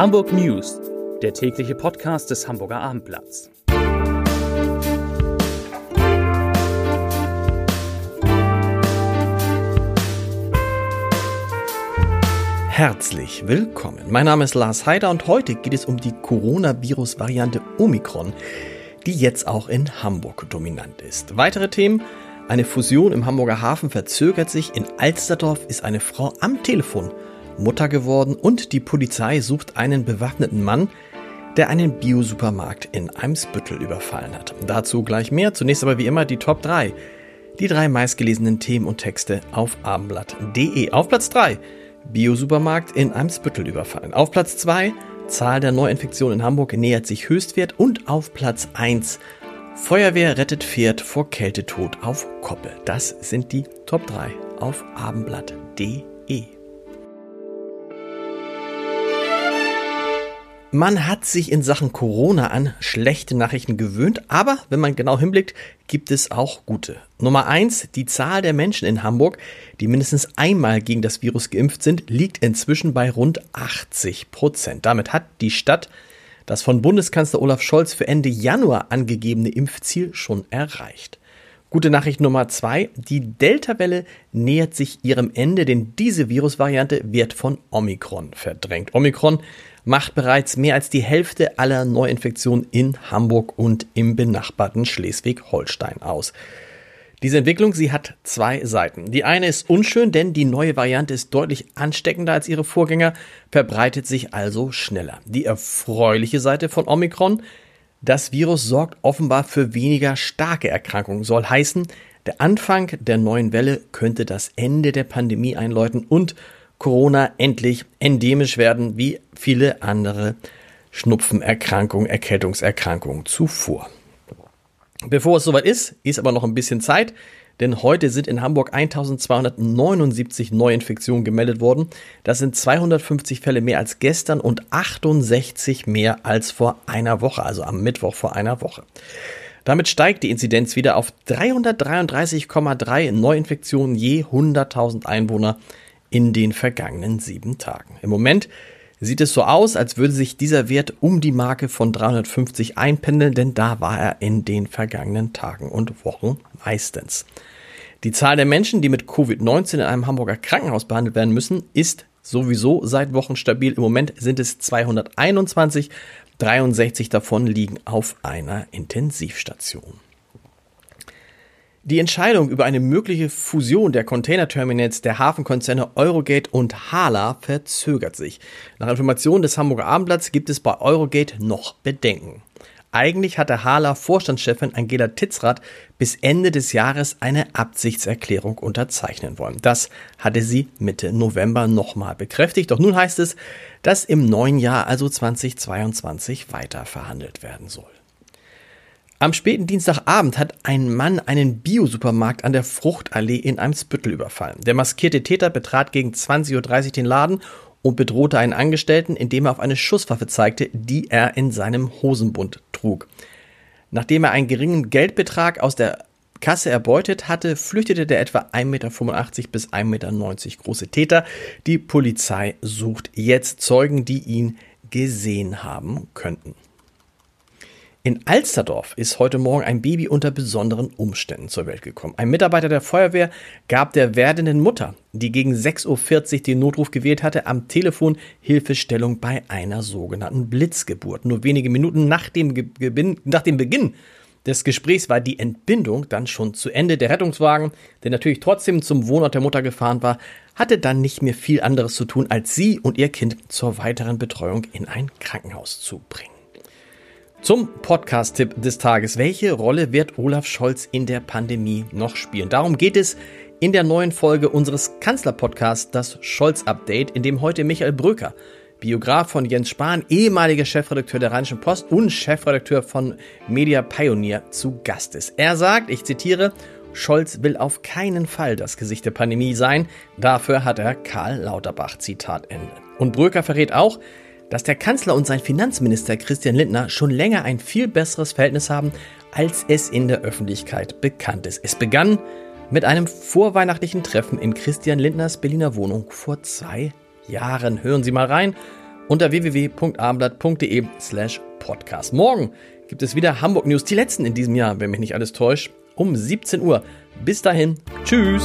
Hamburg News, der tägliche Podcast des Hamburger Abendblatts. Herzlich willkommen. Mein Name ist Lars Heider und heute geht es um die Coronavirus-Variante Omikron, die jetzt auch in Hamburg dominant ist. Weitere Themen eine Fusion im Hamburger Hafen verzögert sich. In Alsterdorf ist eine Frau am Telefon Mutter geworden und die Polizei sucht einen bewaffneten Mann, der einen Biosupermarkt in Eimsbüttel überfallen hat. Dazu gleich mehr. Zunächst aber wie immer die Top 3. Die drei meistgelesenen Themen und Texte auf abendblatt.de. Auf Platz 3 Biosupermarkt in Eimsbüttel überfallen. Auf Platz 2 Zahl der Neuinfektionen in Hamburg nähert sich Höchstwert und auf Platz 1 Feuerwehr rettet Pferd vor Kältetod auf Koppel. Das sind die Top 3 auf abendblatt.de. Man hat sich in Sachen Corona an schlechte Nachrichten gewöhnt, aber wenn man genau hinblickt, gibt es auch gute. Nummer eins: Die Zahl der Menschen in Hamburg, die mindestens einmal gegen das Virus geimpft sind, liegt inzwischen bei rund 80 Prozent. Damit hat die Stadt das von Bundeskanzler Olaf Scholz für Ende Januar angegebene Impfziel schon erreicht. Gute Nachricht Nummer zwei. Die Delta-Welle nähert sich ihrem Ende, denn diese Virusvariante wird von Omikron verdrängt. Omikron macht bereits mehr als die Hälfte aller Neuinfektionen in Hamburg und im benachbarten Schleswig-Holstein aus. Diese Entwicklung, sie hat zwei Seiten. Die eine ist unschön, denn die neue Variante ist deutlich ansteckender als ihre Vorgänger, verbreitet sich also schneller. Die erfreuliche Seite von Omikron, das Virus sorgt offenbar für weniger starke Erkrankungen, soll heißen, der Anfang der neuen Welle könnte das Ende der Pandemie einläuten und Corona endlich endemisch werden, wie viele andere Schnupfenerkrankungen, Erkältungserkrankungen zuvor. Bevor es soweit ist, ist aber noch ein bisschen Zeit, denn heute sind in Hamburg 1279 Neuinfektionen gemeldet worden. Das sind 250 Fälle mehr als gestern und 68 mehr als vor einer Woche, also am Mittwoch vor einer Woche. Damit steigt die Inzidenz wieder auf 333,3 Neuinfektionen je 100.000 Einwohner in den vergangenen sieben Tagen. Im Moment sieht es so aus, als würde sich dieser Wert um die Marke von 350 einpendeln, denn da war er in den vergangenen Tagen und Wochen meistens. Die Zahl der Menschen, die mit Covid-19 in einem Hamburger Krankenhaus behandelt werden müssen, ist sowieso seit Wochen stabil. Im Moment sind es 221, 63 davon liegen auf einer Intensivstation. Die Entscheidung über eine mögliche Fusion der Containerterminals der Hafenkonzerne Eurogate und Hala verzögert sich. Nach Informationen des Hamburger Abendblatts gibt es bei Eurogate noch Bedenken. Eigentlich hatte Hala Vorstandschefin Angela Titzrath bis Ende des Jahres eine Absichtserklärung unterzeichnen wollen. Das hatte sie Mitte November nochmal bekräftigt. Doch nun heißt es, dass im neuen Jahr, also 2022, weiter verhandelt werden soll. Am späten Dienstagabend hat ein Mann einen Biosupermarkt an der Fruchtallee in Eimsbüttel überfallen. Der maskierte Täter betrat gegen 20.30 Uhr den Laden und bedrohte einen Angestellten, indem er auf eine Schusswaffe zeigte, die er in seinem Hosenbund trug. Nachdem er einen geringen Geldbetrag aus der Kasse erbeutet hatte, flüchtete der etwa 1,85 Meter bis 1,90 Meter große Täter. Die Polizei sucht jetzt Zeugen, die ihn gesehen haben könnten. In Alsterdorf ist heute Morgen ein Baby unter besonderen Umständen zur Welt gekommen. Ein Mitarbeiter der Feuerwehr gab der werdenden Mutter, die gegen 6.40 Uhr den Notruf gewählt hatte, am Telefon Hilfestellung bei einer sogenannten Blitzgeburt. Nur wenige Minuten nach dem, Ge nach dem Beginn des Gesprächs war die Entbindung dann schon zu Ende. Der Rettungswagen, der natürlich trotzdem zum Wohnort der Mutter gefahren war, hatte dann nicht mehr viel anderes zu tun, als sie und ihr Kind zur weiteren Betreuung in ein Krankenhaus zu bringen. Zum Podcast-Tipp des Tages. Welche Rolle wird Olaf Scholz in der Pandemie noch spielen? Darum geht es in der neuen Folge unseres Kanzler-Podcasts, das Scholz-Update, in dem heute Michael Bröker, Biograf von Jens Spahn, ehemaliger Chefredakteur der Rheinischen Post und Chefredakteur von Media Pioneer zu Gast ist. Er sagt, ich zitiere, Scholz will auf keinen Fall das Gesicht der Pandemie sein. Dafür hat er Karl Lauterbach. Zitat Ende. Und Bröker verrät auch, dass der Kanzler und sein Finanzminister Christian Lindner schon länger ein viel besseres Verhältnis haben, als es in der Öffentlichkeit bekannt ist. Es begann mit einem vorweihnachtlichen Treffen in Christian Lindners Berliner Wohnung vor zwei Jahren. Hören Sie mal rein unter www.abendblatt.de slash podcast. Morgen gibt es wieder Hamburg News, die letzten in diesem Jahr, wenn mich nicht alles täuscht, um 17 Uhr. Bis dahin, tschüss.